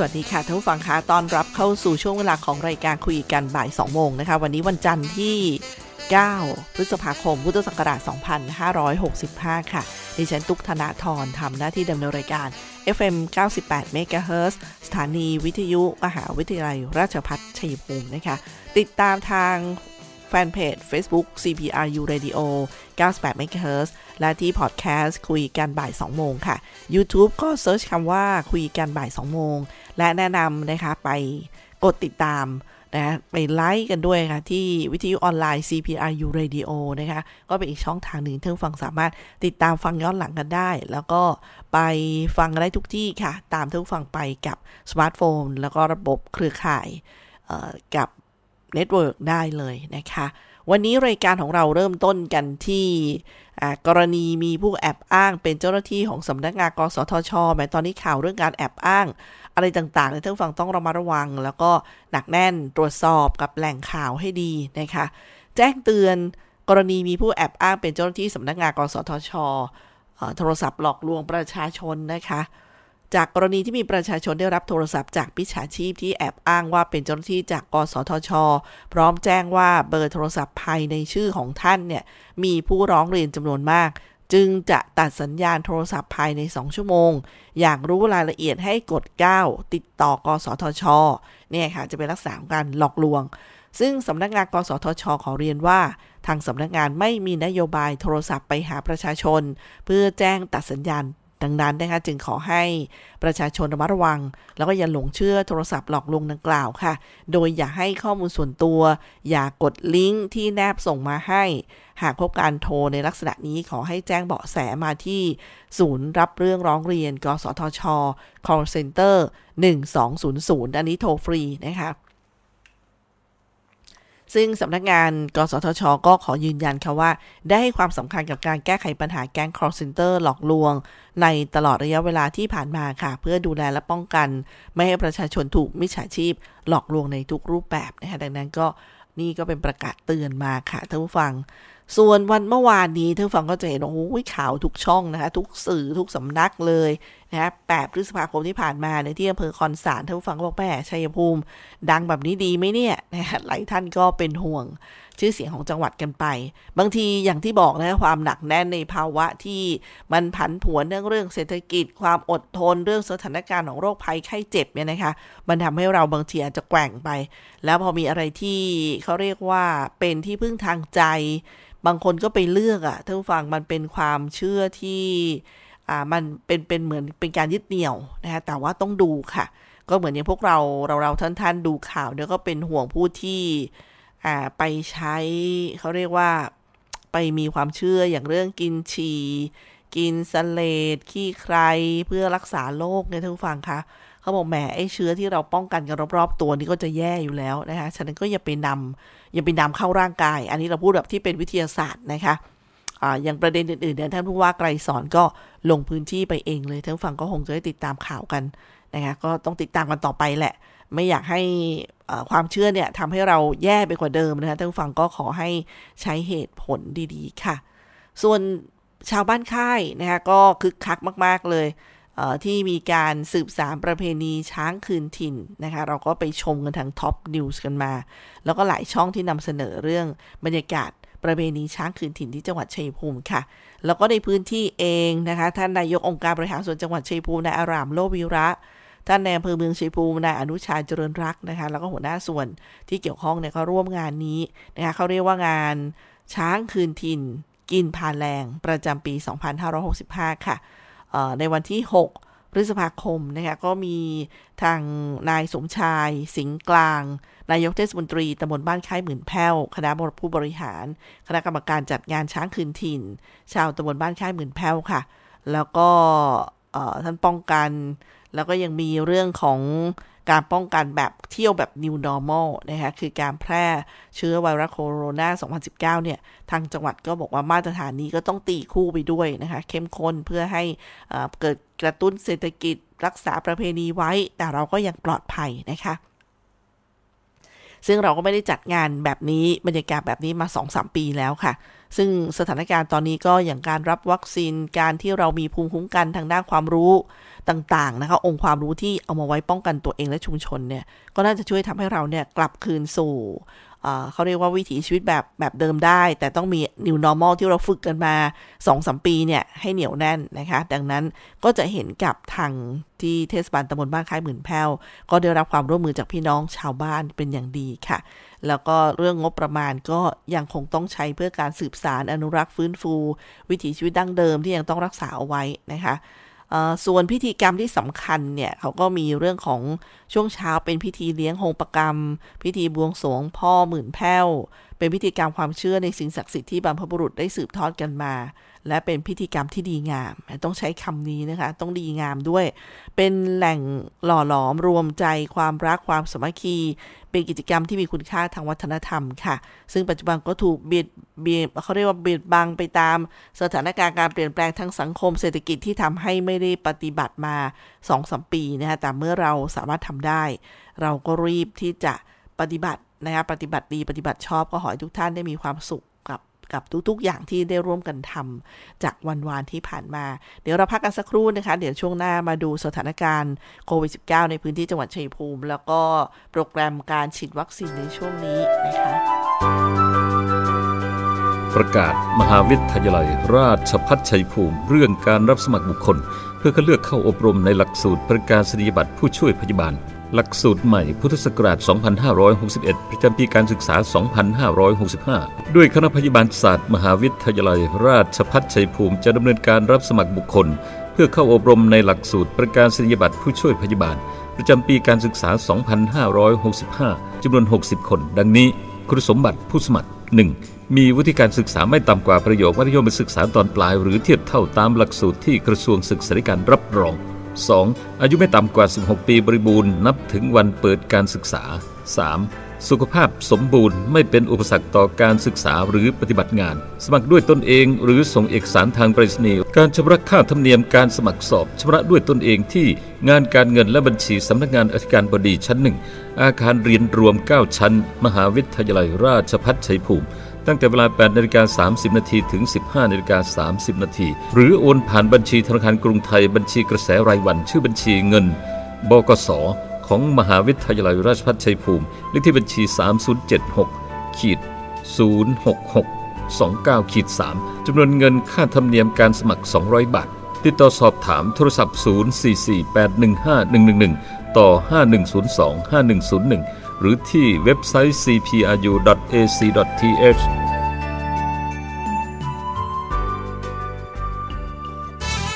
สวัสดีค่ะท่านผู้ฟังคะตอนรับเข้าสู่ช่วงเวลาของรายการคุยกันบ่าย 2 โมงนะคะ วันนี้วันจันทร์ที่ 9 พฤษภาคม พุทธศักราช 2565 ค่ะ ดิฉันตุกธนาธรทำหน้าที่ดำเนินรายการ FM 98 MHz สถานีวิทยุ มหาวิทยาลัย ราชภัฏชัยภูมินะคะ ติดตามทางแฟนเพจ Facebook CPRU Radio 98 MHz และที่พอดแคสต์คุยกันบ่าย 2 โมงค่ะ YouTube ก็ search คำว่าคุยกันบ่าย 2 โมง และแนะนำนะคะไปกดติดตามนะไปไลค์กันด้วยค่ะที่วิทยุออนไลน์ CPRU Radio นะคะ ก็เป็นอีกช่องทางหนึ่งที่ฟังสามารถติดตามฟังย้อนหลังกันได้ แล้วก็ไปฟังได้ทุกที่ค่ะ ตามทุกฟังไปกับสมาร์ทโฟน แล้วก็ระบบเครือข่ายกับ network ได้เลยนะคะ วันนี้รายการของเราเริ่มต้นกันที่กรณีมีผู้แอบอ้างเป็นเจ้าหน้าที่ของสำนักงานกสทช แม้ตอนนี้ข่าวเรื่องการแอบอ้าง อะไรต่างๆในท่านฟังต้องระมัดระวัง แล้วก็หนักแน่นตรวจสอบกับแหล่งข่าวให้ดีนะคะแจ้งเตือนกรณีมีผู้แอบอ้างเป็นเจ้าหน้าที่สำนักงานกสทช โทรศัพท์หลอกลวงประชาชนนะคะ จากกรณีที่มีประชาชนได้รับโทรศัพท์จากมิจฉาชีพที่แอบอ้างว่าเป็นเจ้าหน้าที่จากกสทช พร้อมแจ้งว่าเบอร์โทรศัพท์ภายในชื่อของท่านเนี่ยมีผู้ร้องเรียนจำนวนมาก จึงจะตัดสัญญาณโทรศัพท์ภายใน 2 ชั่วโมง อยากรู้รายละเอียดให้กด 9 ติดต่อกสทช เนี่ยค่ะจะเป็นลักษณะการหลอกลวง ซึ่งสำนักงานกสทช ขอเรียนว่าทางสำนักงานไม่มีนโยบายโทรศัพท์ไปหาประชาชน เพื่อแจ้งตัดสัญญาณ ดังนั้นนะคะจึงขอให้ประชาชนระมัดระวัง แล้วก็อย่าหลงเชื่อโทรศัพท์หลอกลวงดังกล่าวค่ะ โดยอย่าให้ข้อมูลส่วนตัว อย่ากดลิงก์ที่แนบส่งมาให้ หากพบการโทรในลักษณะนี้ขอให้แจ้งเบาะแสมาที่ ศูนย์รับเรื่องร้องเรียน กสทช call center 1200 อันนี้โทรฟรีนะคะ ซึ่งสำนักงานกสทช ก็ขอยืนยันค่ะว่า ได้ให้ความสำคัญกับการแก้ไขปัญหาแก๊ง call center หลอกลวง ในตลอดระยะเวลาที่ผ่านมาค่ะ เพื่อดูแลและป้องกัน ไม่ให้ประชาชนถูกมิจฉาชีพหลอกลวงในทุกรูปแบบนะคะดังนั้นก็ นี่ก็เป็นประกาศเตือนมาค่ะท่านผู้ฟัง ส่วนวันเมื่อวานนี้ท่านฟังก็จะเห็นโอ้ยข่าวทุกช่องนะคะ ทุกสื่อทุกสำนักเลยนะแปดพฤษภาคมที่ผ่านมาในที่อำเภอคอนสารท่านผู้ฟังก็บอกแม่ชัยภูมิ ดังแบบนี้ดีไหมเนี่ยนะหลายท่านก็เป็นห่วง ชื่อเสียงของจังหวัดกันไป บางทีอย่างที่บอกนะความหนักแน่นในภาวะที่มันผันผวนเรื่องเรื่องเศรษฐกิจ ความอดทนเรื่องสถานการณ์ของโรคภัยไข้เจ็บเนี่ยนะคะ มันทำให้เราบางทีอาจจะแกว่งไป แล้วพอมีอะไรที่เขาเรียกว่าเป็นที่พึ่งทางใจ บางคนก็ไปเลือกอะ่ะท่านผู้ฟังมันเป็นความเชื่อที่อ่ามันเป็นเป็นเหมือนเป็นการยึดเหนี่ยวนะคะแต่ว่าต้องดูค่ะ ก็เหมือนอย่างพวกเราเราเราท่านท่านดูข่าวเนี่ยก็เป็นห่วงผู้ที่ อ่าไปใช้เขาเรียกว่าไปมีความเชื่ออย่างเรื่องกินฉี่กินสเลดขี้ใครเพื่อรักษาโรคเนี่ยท่านผู้ฟังคะเขาบอกแหมไอ้เชื้อที่เราป้องกันกันรอบๆ ตัวนี้ก็จะแย่อยู่แล้วนะคะฉะนั้นก็อย่าไปนำอย่าไปนำเข้าร่างกาย อันนี้เราพูดแบบที่เป็นวิทยาศาสตร์นะคะอย่างประเด็นอื่นๆเนี่ยท่านผู้ว่าไกรสอนก็ลงพื้นที่ไปเองเลยท่านฟังก็คงจะได้ติดตามข่าวกันนะคะก็ต้องติดตามกันต่อไปแหละ ไม่อยากให้ความเชื่อเนี่ยทำให้เราแย่ไปกว่าเดิมนะคะท่านฟังก็ขอให้ใช้เหตุผลดีๆ ค่ะ ส่วนชาวบ้านค่ายนะคะก็คึกคักมาก ๆ เลยที่มีการสืบสารประเพณีช้างคืนถิ่นนะคะ เราก็ไปชมกันทางท็อปนิวส์กันมา แล้วก็หลายช่องที่นำเสนอเรื่องบรรยากาศประเพณีช้างคืนถิ่นที่จังหวัดชัยภูมิค่ะ แล้วก็ในพื้นที่เองนะคะ ท่านนายกองค์การบริหารส่วนจังหวัดชัยภูมินายอารามโลวิระ ท่านในอำเภอเมืองชัยภูมินายอนุชาเจริญรักนะคะ แล้วก็หัวหน้าส่วนที่เกี่ยวข้องเนี่ยเขาร่วมงานนี้นะคะเขาเรียกว่างานช้างคืนถิ่น กินพาแรงประจำปี 2565 ค่ะในวันที่ 6 พฤษภาคมนะคะก็มีทางนายสมชาย สิงห์กลาง นายกเทศมนตรีตำบลบ้านค่ายหมื่นแพ้ว คณะผู้บริหาร คณะกรรมการจัดงานช้างคืนถิ่น ชาวตำบลบ้านค่ายหมื่นแพ้วค่ะ แล้วก็ท่านป้องกัน แล้วก็ยังมีเรื่องของการป้องกันแบบเที่ยวแบบ new normal นะคะคือการแพร่เชื้อไวรัสโคโรนา2019 เนี่ย ทางจังหวัดก็บอกว่ามาตรฐานนี้ก็ต้องตีคู่ไปด้วยนะคะ เข้มข้นเพื่อให้เกิดกระตุ้นเศรษฐกิจรักษาประเพณีไว้ แต่เราก็ยังปลอดภัยนะคะซึ่งเราก็ไม่ได้จัดงานแบบนี้บรรยากาศแบบนี้มา 2-3 ปีแล้วค่ะ ซึ่งสถานการณ์ตอนนี้ก็อย่างการรับวัคซีนการที่เรามีภูมิคุ้มกันทางด้านความรู้ต่างๆนะคะองค์ความรู้ที่เอามาไว้ป้องกันตัวเองและชุมชนเนี่ยก็น่าจะช่วยทำให้เราเนี่ยกลับคืนสู่ เขาเรียกว่าวิถีชีวิตแบบแบบเดิมได้ แต่ต้องมี new normal ที่เราฝึกกันมา2อสปีเนี่ย ให้เหนียวแน่นนะคะ ดังนั้นก็จะเห็นกับทางที่เทศบาลตำบลบ้านค่ายหมื่นแพ้ว ก็ได้รับความร่วมมือจากพี่น้องชาวบ้านเป็นอย่างดีค่ะ แล้วก็เรื่องงบประมาณก็ยังคงต้องใช้เพื่อการสืบสารอนุรักษ์ฟื้นฟู วิถีชีวิตดั้งเดิมที่ยังต้องรักษาเอาไว้นะคะ ส่วนพิธีกรรมที่สำคัญเนี่ยเขาก็มีเรื่องของช่วงเช้าเป็นพิธีเลี้ยงโฮงประกรรม พิธีบวงสรวงพ่อหมื่นแพ้ว เป็นพิธีกรรมความเชื่อในสิ่งศักดิ์สิทธิ์ที่บรรพบุรุษได้สืบทอดกันมา และเป็นพิธีกรรมที่ดีงาม ต้องใช้คำนี้นะคะ ต้องดีงามด้วย เป็นแหล่งหล่อหลอมรวมใจความรักความสมัคคี เป็นกิจกรรมที่มีคุณค่าทางวัฒนธรรมค่ะ ซึ่งปัจจุบันก็ถูกเบียดเบียดเขาเรียกว่าเบียดบังไปตาม สถานการณ์การเปลี่ยนแปลงทางสังคมเศรษฐกิจที่ทำให้ไม่ได้ปฏิบัติมา2อสปีนะคะแต่เมื่อเราสามารถทำได้ เราก็รีบที่จะปฏิบัติ นะคะปฏิบัติดีปฏิบัติชอบก็ขอให้ทุกท่านได้มีความสุขกับกับทุกๆ อย่างที่ได้ร่วมกันทำจากวันวานที่ผ่านมา เดี๋ยวเราพักกันสักครู่นะคะ เดี๋ยวช่วงหน้ามาดูสถานการณ์โควิด -19 ในพื้นที่จังหวัดชัยภูมิ แล้วก็โปรแกรมการฉีดวัคซีนในช่วงนี้นะคะ ประกาศมหาวิทยาลัย ราชพัฒชัยภูมิ เรื่องการรับสมัครบุคคล เพื่อคัดเลือกเข้าอบรมในหลักสูตรประกาศนียบัตรผู้ช่วยพยาบาล หลักสูตรใหม่พุทธศักราช 2561 ประจำปีการศึกษา 2565 ด้วยคณะพยาบาลศาสตร์ มหาวิทยาลัย ราชภัฏชัยภูมิ จะดำเนินการรับสมัครบุคคล เพื่อเข้าอบรมในหลักสูตรประกาศนียบัตรผู้ช่วยพยาบาล ประจำปีการศึกษา 2565 จำนวน 60 คน ดังนี้ คุณสมบัติผู้สมัคร 1. มีวุฒิการศึกษาไม่ต่ำกว่าประโยคมัธยมศึกษาตอนปลาย หรือเทียบเท่าตามหลักสูตรที่กระทรวงศึกษาธิการรับรอง 2. อายุไม่ต่ำกว่า 16 ปีบริบูรณ์นับถึงวันเปิดการศึกษา 3. สุขภาพสมบูรณ์ไม่เป็นอุปสรรคต่อการศึกษาหรือปฏิบัติงาน สมัครด้วยตนเองหรือส่งเอกสารทางไปรษณีย์การชำระค่าธรรมเนียมการสมัครสอบชำระด้วยตนเองที่งานการเงินและบัญชีสำนักงานอธิการบดีชั้นหนึ่งอาคารเรียนรวม 9 ชั้น มหาวิทยาลัยราชภัฏชัยภูมิ ตั้งแต่เวลา 8นาฬิกา30 นาทีถึง 15นาฬิกา30 นาทีหรือโอนผ่านบัญชีธนาคารกรุงไทยบัญชีกระแสรายวัน ชื่อบัญชีเงิน บกส ของมหาวิทยาลัยราชภัฏชัยภูมิเลขที่บัญชี 3076ขีด066 29ขีด3จำนวนเงินค่าธรรมเนียมการสมัคร 200 บาท ติดต่อสอบถามโทรศัพท์ 044815111 ต่อ 5102 5101 หรือที่เว็บไซต์ cpru.ac.th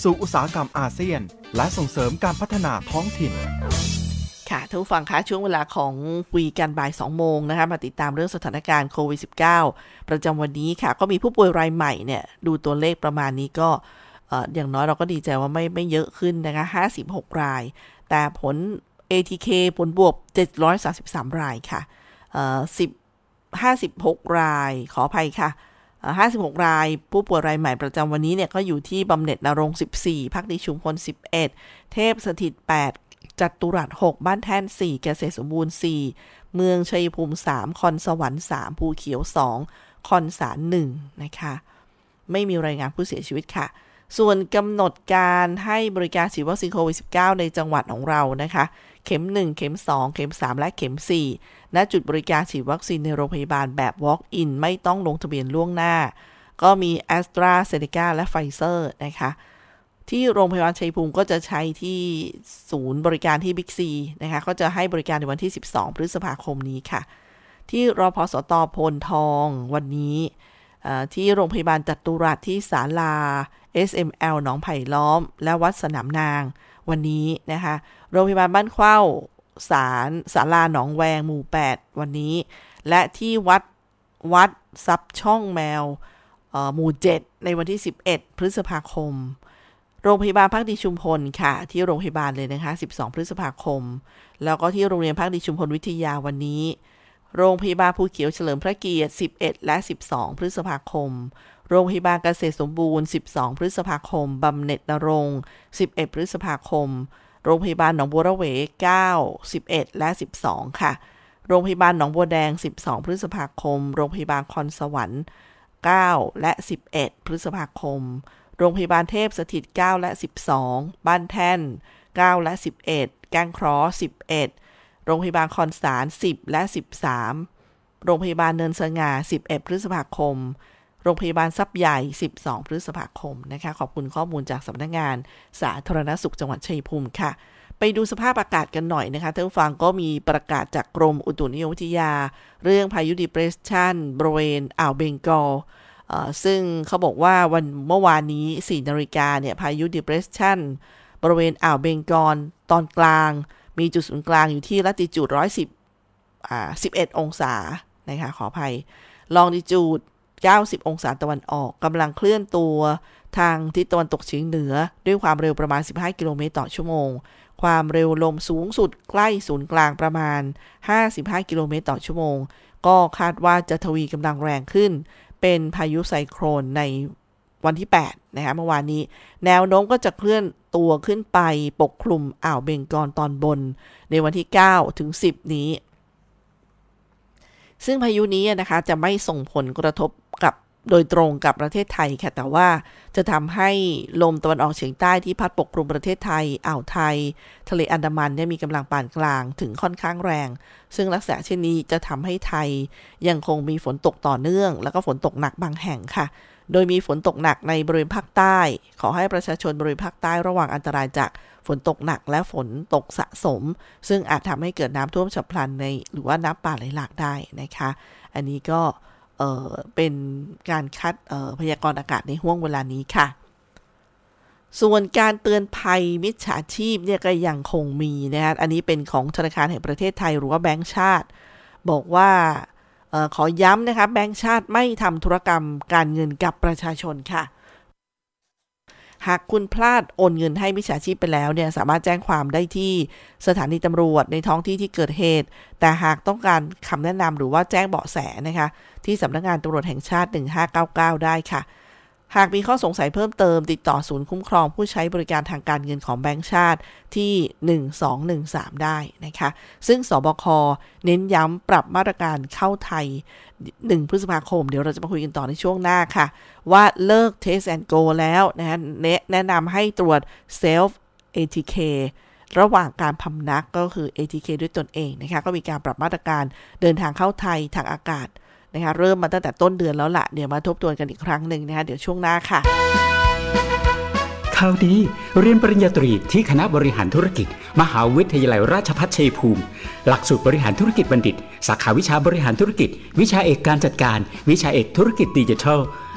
สู่อุตสาหกรรมอาเซียน และส่งเสริมการพัฒนาท้องถิ่นค่ะทุกฟังคะช่วงเวลาของคุยกันบ่าย 2 โมงนะคะมาติดตามเรื่องสถานการณ์โควิด -19 ประจำวันนี้ค่ะ ก็มีผู้ป่วยรายใหม่เนี่ย ดูตัวเลขประมาณนี้ก็อย่างน้อยเราก็ดีใจว่าไม่ไม่เยอะขึ้นนะคะ 56 ราย แต่ผล ATK ผลบวก 733 รายค่ะ 10 56 รายขออภัยค่ะ 56 ราย ผู้ป่วยรายใหม่ประจำวันนี้เนี่ยก็อยู่ที่บำเหน็จนรง 14 พักดีชุมพล 11 เทพสถิต 8 จัตุรัส 6 บ้านแท่น 4 เกษตรสมบูรณ์ 4 เมืองชัยภูมิ 3 คอนสวรรค์ 3 ภูเขียว 2 คอนสาร1นะคะ ไม่มีรายงานผู้เสียชีวิตค่ะ ส่วนกำหนดการให้บริการฉีดวัคซีนโควิด -19 ในจังหวัดของเรานะคะ เข็ม 1 เข็ม 2 เข็ม 3 และเข็ม 4 ณ จุดบริการฉีดวัคซีนในโรงพยาบาลแบบ Walk-in ไม่ต้องลงทะเบียนล่วงหน้า ก็มี a s t r a z เซ e c a และ Pfizer นะคะที่โรงพยาบาลชัยภูมิก็จะใช้ที่ศูนย์บริการที่บิ๊กซีนะคะ ก็จะให้บริการในวันที่ 12 พฤษภาคมนี้ค่ะ ที่รอพสตโพนทองวันนี้ ที่โรงพยาบาลจัตุรัสที่ศาลา SML หนองไผ่ล้อม และวัดสนามนาง วันนี้นะคะ โรงพยาบาลบ้านเข้าสารศาลาหนองแวงหมู่ 8 วันนี้ และที่วัดวัดซับช่องแมวหมู่ 7 ในวันที่ 11 พฤษภาคม โรงพยาบาลพักดีชุมพลค่ะ ที่โรงพยาบาลเลยนะคะ 12 พฤษภาคม แล้วก็ที่โรงเรียนพักดีชุมพลวิทยาวันนี้ โรงพยาบาลภูเขียวเฉลิมพระเกียรติ 11 และ 12 พฤษภาคม โรงพยาบาลเกษตรสมบูรณ์ 12 พฤษภาคม บำเหน็จนรงค์11 พฤษภาคม โรงพยาบาลหนองบัวระเว 9 11 และ 12 ค่ะ โรงพยาบาลหนองบัวแดง 12 พฤษภาคม โรงพยาบาลคอนสวรรค์ 9 และ 11 พฤษภาคม โรงพยาบาลเทพสถิต 9 และ 12 บ้านแท่น 9 และ 11 แก้งครอ11 โรงพยาบาลคอนสาร 10 และ 13 โรงพยาบาลเนินสง่า 11 พฤษภาคม โรงพยาบาลทรัพย์ใหญ่ 12 พฤษภาคมนะคะ ขอบคุณข้อมูลจากสำนักงงานสาธารณสุขจังหวัดชัยภูมิค่ะ ไปดูสภาพอากาศกันหน่อยนะคะท่านผู้ฟังก็มีประกาศจากกรมอุตุนิยมวิทยา เรื่องพายุดิเปรสชันบริเวณอ่าวเบงกอลซึ่งเขาบอกว่าวันเมื่อวานนี้ 4 นาฬิกาเนี่ยพายุดิเปรสชันบริเวณอ่าวเบงกอลตอนกลาง มีจุดศูนย์กลางอยู่ที่ลัติจูด110อ่า11 องศานะคะขออภัยลองดิจูด 90 องศาตะวันออกกำลังเคลื่อนตัวทางทิศตะวันตกเฉียงเหนือ ด้วยความเร็วประมาณ 15 กิโลเมตรต่อชั่วโมง ความเร็วลมสูงสุดใกล้ศูนย์กลางประมาณ 55 กิโลเมตรต่อชั่วโมง ก็คาดว่าจะทวีกำลังแรงขึ้น เป็นพายุไซโครนในวันที่ 8 นะคะเมื่อวานนี้ แนวโน้มก็จะเคลื่อนตัวขึ้นไปปกคลุมอ่าวเบงกอลตอนบน ในวันที่ 9 ถึง 10 นี้ซึ่งพายุนี้นะคะจะไม่ส่งผลกระทบกับ โดยตรงกับประเทศไทยค่ะ แต่ว่าจะทำให้ลมตะวันออกเฉียงใต้ที่พัดปกคลุมประเทศไทย อ่าวไทย ทะเลอันดามันเนี่ยมีกำลังปานกลางถึงค่อนข้างแรง ซึ่งลักษณะเช่นนี้จะทำให้ไทยยังคงมีฝนตกต่อเนื่อง แล้วก็ฝนตกหนักบางแห่งค่ะ โดยมีฝนตกหนักในบริเวณภาคใต้ ขอให้ประชาชนบริเวณภาคใต้ระวังอันตรายจากฝนตกหนักและฝนตกสะสม ซึ่งอาจทำให้เกิดน้ำท่วมฉับพลันใน หรือว่าน้ำป่าไหลหลากได้นะคะ อันนี้ก็ เเป็นการคัดพยากรณ์อากาศในห่วงเวลานี้ค่ะ ส่วนการเตือนภัยมิจฉาชีพเนี่ยก็ยังคงมีนะคะอันนี้เป็นของธนาคารแห่งประเทศไทยหรือว่าแบงก์ชาติ บอกว่าออขอย้ำนะคะแบงก์ชาติไม่ทำธุรกรรมการเงินกับประชาชนค่ะ หากคุณพลาดโอนเงินให้มิจฉาชีพไปแล้วเนี่ยสามารถแจ้งความได้ที่สถานีตำรวจในท้องที่ที่เกิดเหตุ แต่หากต้องการคำแนะนำหรือว่าแจ้งเบาะแสนะคะ ที่สำนักงงานตำรวจแห่งชาติ 1599 ได้ค่ะ หากมีข้อสงสัยเพิ่มเติมติดต่อศูนย์คุ้มครองผู้ใช้บริการทางการเงินของแบงก์ชาติที่ 1213 ได้นะคะ ซึ่งสบคเน้นย้ำปรับมาตรการเข้าไทย 1 พฤษภาคม เดี๋ยวเราจะมาคุยกันต่อในช่วงหน้าค่ะ ว่าเลิก Test and Go แล้วนะฮะแนะนำให้ตรวจ Self ATK ระหว่างการพำนักก็คือ ATK ด้วยตนเองนะคะ ก็มีการปรับมาตรการเดินทางเข้าไทยทางอากาศ นะคะเริ่มมาตั้งแต่ต้นเดือนแล้วละเดี๋ยวมาทบทวนกันอีกครั้งหนึ่งนะคะเดี๋ยวช่วงหน้าค่ะข่าวดีเรียนปริญญาตรีที่คณะบริหารธุรกิจ มหาวิทยาลัยราชภัฏชัยภูมิ หลักสูตรบริหารธุรกิจบัณฑิต สาขาวิชาบริหารธุรกิจ วิชาเอกการจัดการ วิชาเอกธุรกิจดิจิทัล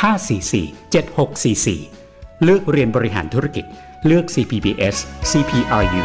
544 7644 เลือกเรียนบริหารธุรกิจ เลือก CPBS CPRU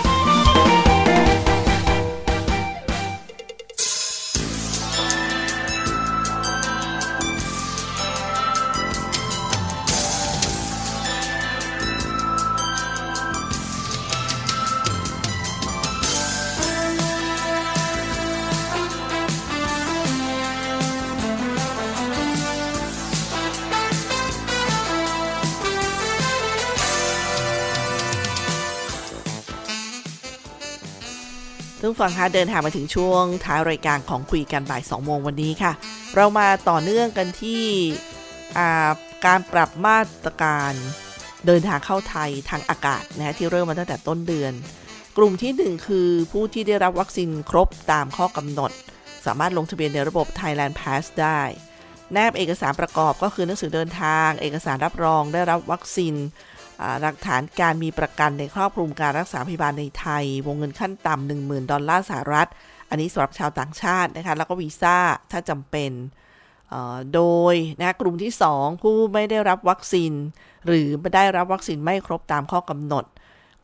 ทุกฝั่งคะเดินทางมาถึงช่วงท้ายรายการของคุยกันบ่าย2โมงวันนี้ค่ะ เรามาต่อเนื่องกันที่การปรับมาตรการเดินทางเข้าไทยทางอากาศนะฮะที่เริ่มมาตั้งแต่ต้นเดือน กลุ่มที่ 1 คือผู้ที่ได้รับวัคซีนครบตามข้อกำหนด สามารถลงทะเบียนในระบบ Thailand Pass ได้ แนบเอกสารประกอบก็คือหนังสือเดินทาง เอกสารรับรองได้รับวัคซีน หลักฐานการมีประกันในครอบคลุมการรักษาพยาบาลในไทย วงเงินขั้นต่ำ10,000 ดอลลาร์สหรัฐ อันนี้สำหรับชาวต่างชาตินะคะ แล้วก็วีซ่าถ้าจำเป็น โดยนะกลุ่มที่ 2 ผู้ไม่ได้รับวัคซีน หรือไม่ได้รับวัคซีนไม่ครบตามข้อกำหนด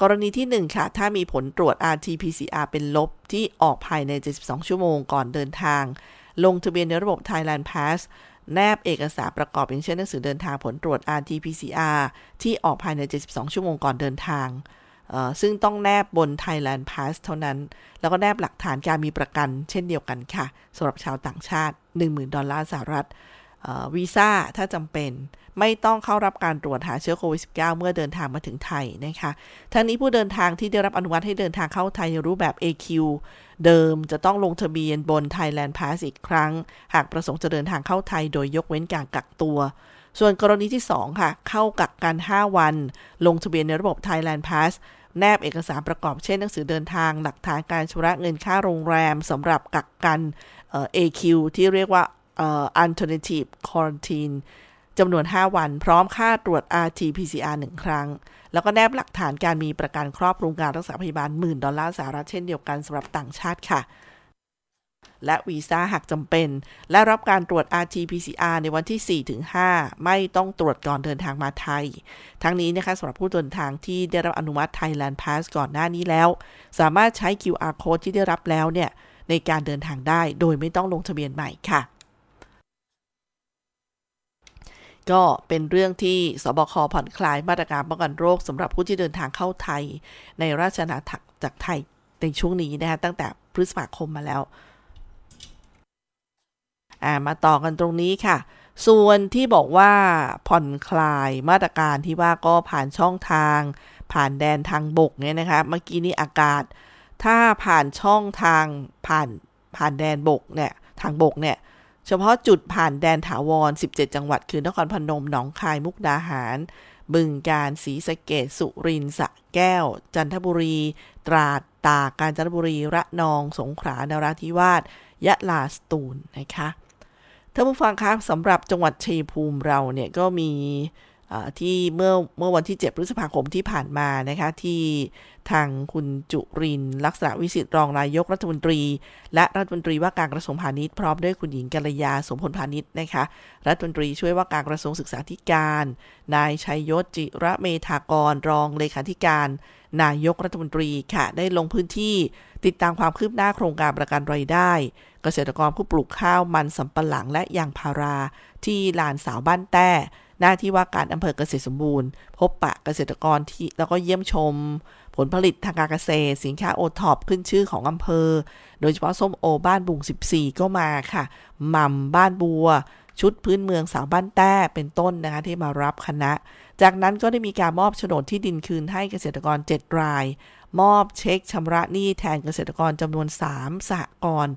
กรณีที่ 1 ค่ะ ถ้ามีผลตรวจ RT-PCR เป็นลบที่ออกภายใน 72 ชั่วโมงก่อนเดินทาง ลงทะเบียนในระบบ Thailand Pass แนบเอกสารประกอบอย่างเช่นหนังสือเดินทางผลตรวจ RT-PCR ที่ออกภายใน 72 ชั่วโมงก่อนเดินทาง ซึ่งต้องแนบบน Thailand Pass เท่านั้น แล้วก็แนบหลักฐานการมีประกันเช่นเดียวกันค่ะสำหรับชาวต่างชาติ 10,000 ดอลลาร์สหรัฐ วีซ่าถ้าจำเป็นไม่ต้องเข้ารับการตรวจหาเชื้อโควิด -19 เมื่อเดินทางมาถึงไทยนะคะ ทั้งนี้ผู้เดินทางที่ได้รับอนุมัติให้เดินทางเข้าไทยในรูปแบบ AQ เดิมจะต้องลงทะเบียนบน Thailand Pass อีกครั้ง หากประสงค์จะเดินทางเข้าไทยโดยยกเว้นการกักตัว ส่วนกรณีที่ 2 ค่ะ เข้ากักกัน 5 วัน ลงทะเบียนในระบบ Thailand Pass แนบเอกสารประกอบเช่นหนังสือเดินทาง หลักฐานการชำระเงินค่าโรงแรมสำหรับกักกัน AQ ที่เรียกว่า alternative quarantine จำนวน 5 วัน พร้อมค่าตรวจ RT-PCR 1 ครั้ง แล้วก็แนบหลักฐานการมีประกันครอบคลุมการรักษาพยาบาลหมื่นดอลลาร์สหรัฐเช่นเดียวกันสำหรับต่างชาติค่ะ และวีซ่าหากจำเป็น และรับการตรวจ RT-PCR ในวันที่ 4-5 ไม่ต้องตรวจก่อนเดินทางมาไทย ทั้งนี้นะคะสำหรับผู้เดินทางที่ได้รับอนุมัติ Thailand Pass ก่อนหน้านี้แล้ว สามารถใช้ QR code ที่ได้รับแล้วเนี่ยในการเดินทางได้โดยไม่ต้องลงทะเบียนใหม่ค่ะ ก็เป็นเรื่องที่สบคผ่อนคลายมาตรการป้องกันโรคสำหรับผู้ที่เดินทางเข้าไทย ในราชอาณาจักรจากไทยในช่วงนี้นะคะตั้งแต่พฤษภาคมมาแล้วามาต่อกันตรงนี้ค่ะ ส่วนที่บอกว่าผ่อนคลายมาตรการที่ว่าก็ผ่านช่องทาง ผ่านแดนทางบกเนี่ยนะคะ เมื่อกี้นี้อากาศ ถ้าผ่านช่องทางผ่านผ่านแดนบกเนี่ยทางบกเนี่ย เฉพาะจุดผ่านแดนถาวร 17 จังหวัด คือนครพนม หนองคาย มุกดาหาร บึงกาฬ ศรีสะเกดสุรินทร์สะแก้ว จันทบุรี ตราด ตาก กาญจนบุรี ระนอง สงขลา นราธิวาส ยะลา สตูล นะคะท่านผู้ฟังคะสำหรับจังหวัดชัยภูมิเราเนี่ยก็มี ที่เมื่อเมื่อวันที่ 7 พฤษภาคมที่ผ่านมานะคะที่ทางคุณจุรินลักษณะวิสิทธิ์รองนายกรัฐมนตรี และรัฐมนตรีว่าการกระทรวงพาณิชย์พร้อมด้วยคุณหญิงกัลยาสมพลพาณิชย์นะคะรัฐมนตรีช่วยว่าการกระทรวงศึกษาธิการ นายชัยยศจิระเมธากรรองเลขาธิการ นายกรัฐมนตรีค่ะได้ลงพื้นที่ติดตามความคืบหน้าโครงการประกันรายได้ เกษตรกรผู้ปลูกข้าวมันสำปะหลังและยางพาราที่ลานสาวบ้านแต้ หน้าที่ว่าการอำเภอเกษตรสมบูรณ์ พบปะเกษตรกรที่แล้วก็เยี่ยมชม ผลผลิตทางการเกษตร สินค้าโอท็อปขึ้นชื่อของอำเภอ โดยเฉพาะส้มโอบ้านบุง 14 ก็มาค่ะหม่ำบ้านบัว ชุดพื้นเมืองสาวบ้านแต้เป็นต้นนะคะที่มารับคณะ จากนั้นก็ได้มีการมอบโฉนดที่ดินคืนให้เกษตรกร 7 ราย มอบเช็คชำระหนี้แทนเกษตรกรจำนวน 3สหกรณ์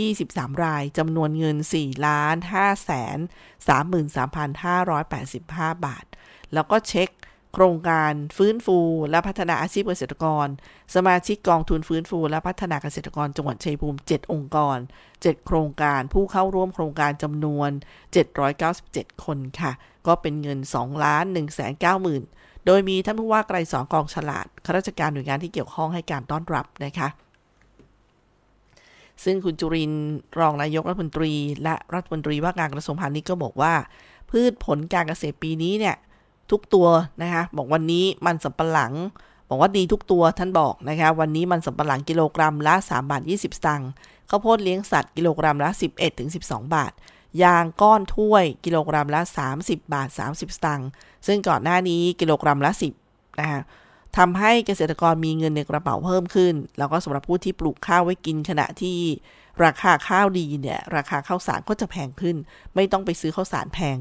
23 รายจำนวนเงิน 4 ล้าน5แสน33,585 บาท แล้วก็เช็คโครงการฟื้นฟูและพัฒนาอาชีพเกษตรกร สมาชิกกองทุนฟื้นฟูและพัฒนาเกษตรกรจังหวัดชัยภูมิ 7 องค์กร 7 โครงการผู้เข้าร่วมโครงการจำนวน 797 คนค่ะ ก็เป็นเงิน 2 ล้าน1 9 0 0 0 0 โดยมีท่านผู้ว่าไกรสอนกองฉลาดข้าราชการหน่วยงานที่เกี่ยวข้องให้การต้อนรับนะคะ ซึ่งคุณจุรินรองนายกรัฐมนตรี และรัฐมนตรีว่าการกระทรวงพาณิชย์ก็บอกว่า พืชผลการเกษตรปีนี้เนี่ยทุกตัวนะคะบอกวันนี้มันสำปะหลัง บอกว่าดีทุกตัวท่านบอกนะคะวันนี้มันสำปะหลังกิโลกรัมละ3บาท20 สตางค์ข้าวโพดเลี้ยงสัตว์กิโลกรัมละ 11ถึง12 บาทยางก้อนถ้วยกิโลกรัมละ 30 บาท 30 สตางค์ซึ่งก่อนหน้านี้กิโลกรัมละ 10นะคะ ทำให้เกษตรกรมีเงินในกระเป๋าเพิ่มขึ้น แล้วก็สำหรับผู้ที่ปลูกข้าวไว้กินขณะที่ราคาข้าวดีเนี่ย ราคาข้าวสารก็จะแพงขึ้น ไม่ต้องไปซื้อข้าวสารแพง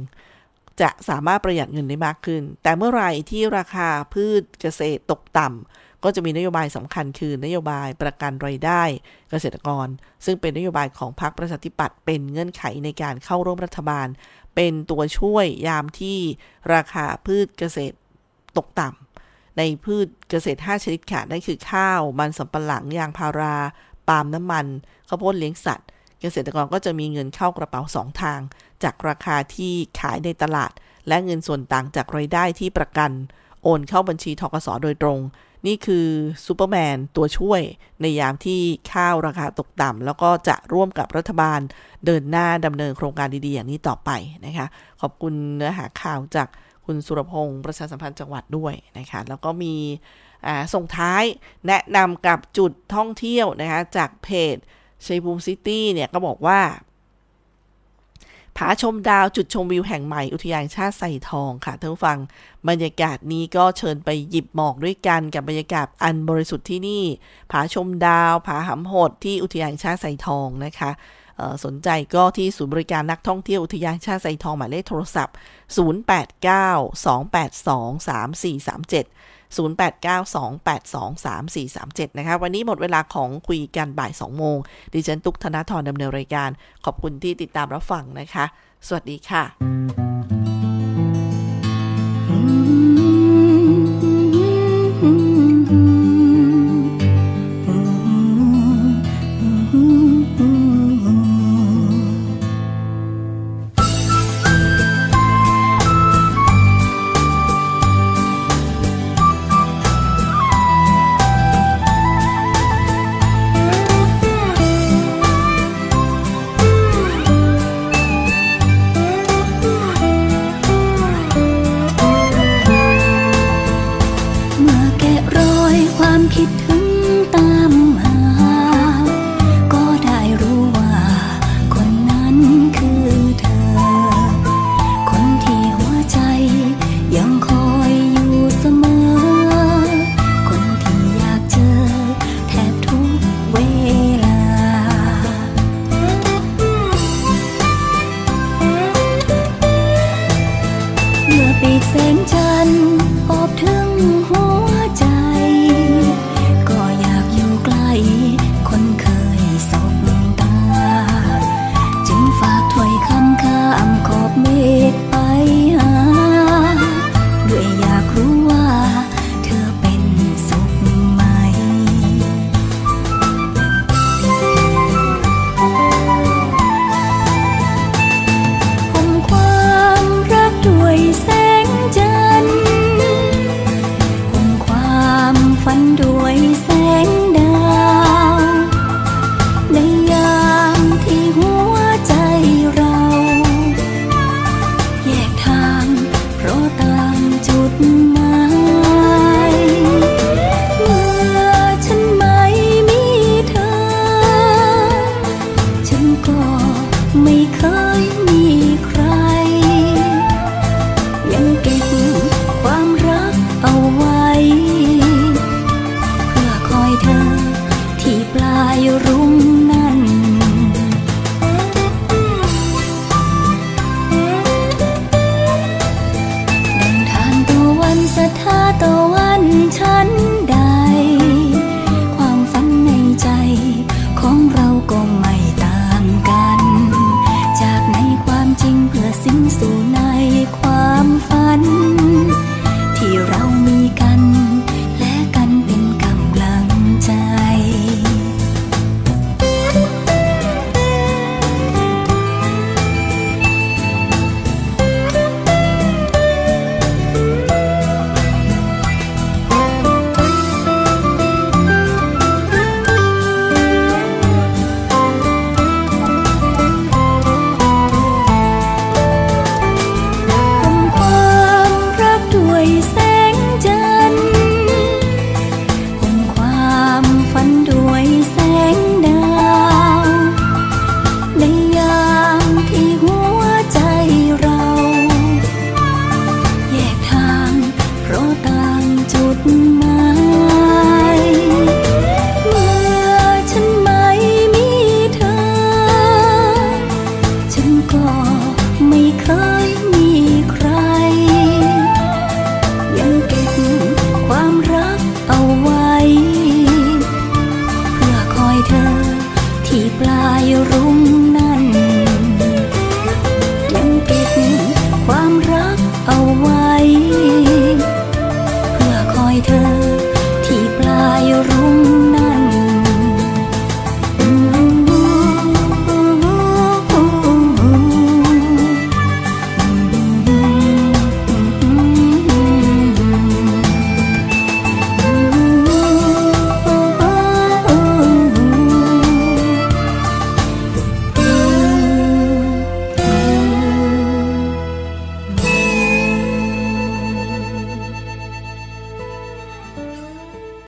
จะสามารถประหยัดเงินได้มากขึ้น แต่เมื่อไรที่ราคาพืชเกษตรตกต่ำก็จะมีนโยบายสำคัญคือนโยบายประกันรายได้เกษตรกร ซึ่งเป็นนโยบายของพรรคประชาธิปัตย์เป็นเงื่อนไขในการเข้าร่วมรัฐบาล เป็นตัวช่วยยามที่ราคาพืชเกษตรตกต่ำ ในพืชเกษตร 5 ชนิดค่ะนั่นคือข้าว มันสำปะหลัง ยางพารา ปาล์มน้ำมัน ข้าวโพดเลี้ยงสัตว์ เกษตรกรก็จะมีเงินเข้ากระเป๋า2ทาง จากราคาที่ขายในตลาด และเงินส่วนต่างจากรายได้ที่ประกัน โอนเข้าบัญชีธกสโดยตรง นี่คือซูเปอร์แมนตัวช่วย ในยามที่ข้าวราคาตกต่ำแล้วก็จะร่วมกับรัฐบาล เดินหน้าดำเนินโครงการดีๆอย่างนี้ต่อไปนะคะ ขอบคุณเนื้อหาข่าวจาก คุณสุรพงศ์ประชาสัมพันธ์จังหวัดด้วยนะคะแล้วก็มีส่งท้ายแนะนำกับจุดท่องเที่ยวนะคะจากเพจชัยภูมิซิตี้เนี่ยก็บอกว่าผาชมดาวจุดชมวิวแห่งใหม่อุทยานชาติไส่ทองค่ะท่านผู้ฟังบรรยากาศนี้ก็เชิญไปหยิบหมอกด้วยกันกับบรรยากาศอันบริสุทธิ์ที่นี่ ผาชมดาว ผาหำหดที่อุทยานชาติไส่ทองนะคะ สนใจก็ที่ศูนย์บริการนักท่องเที่ยวอุทยานชาติไซทองหมายเลขโทรศัพท์ 0892823437 0892823437 นะคะ วันนี้หมดเวลาของคุยกันบ่าย 2 โมง ดิฉันตุกธนาธรดำเนินรายการ ขอบคุณที่ติดตามรับฟังนะคะ สวัสดีค่ะ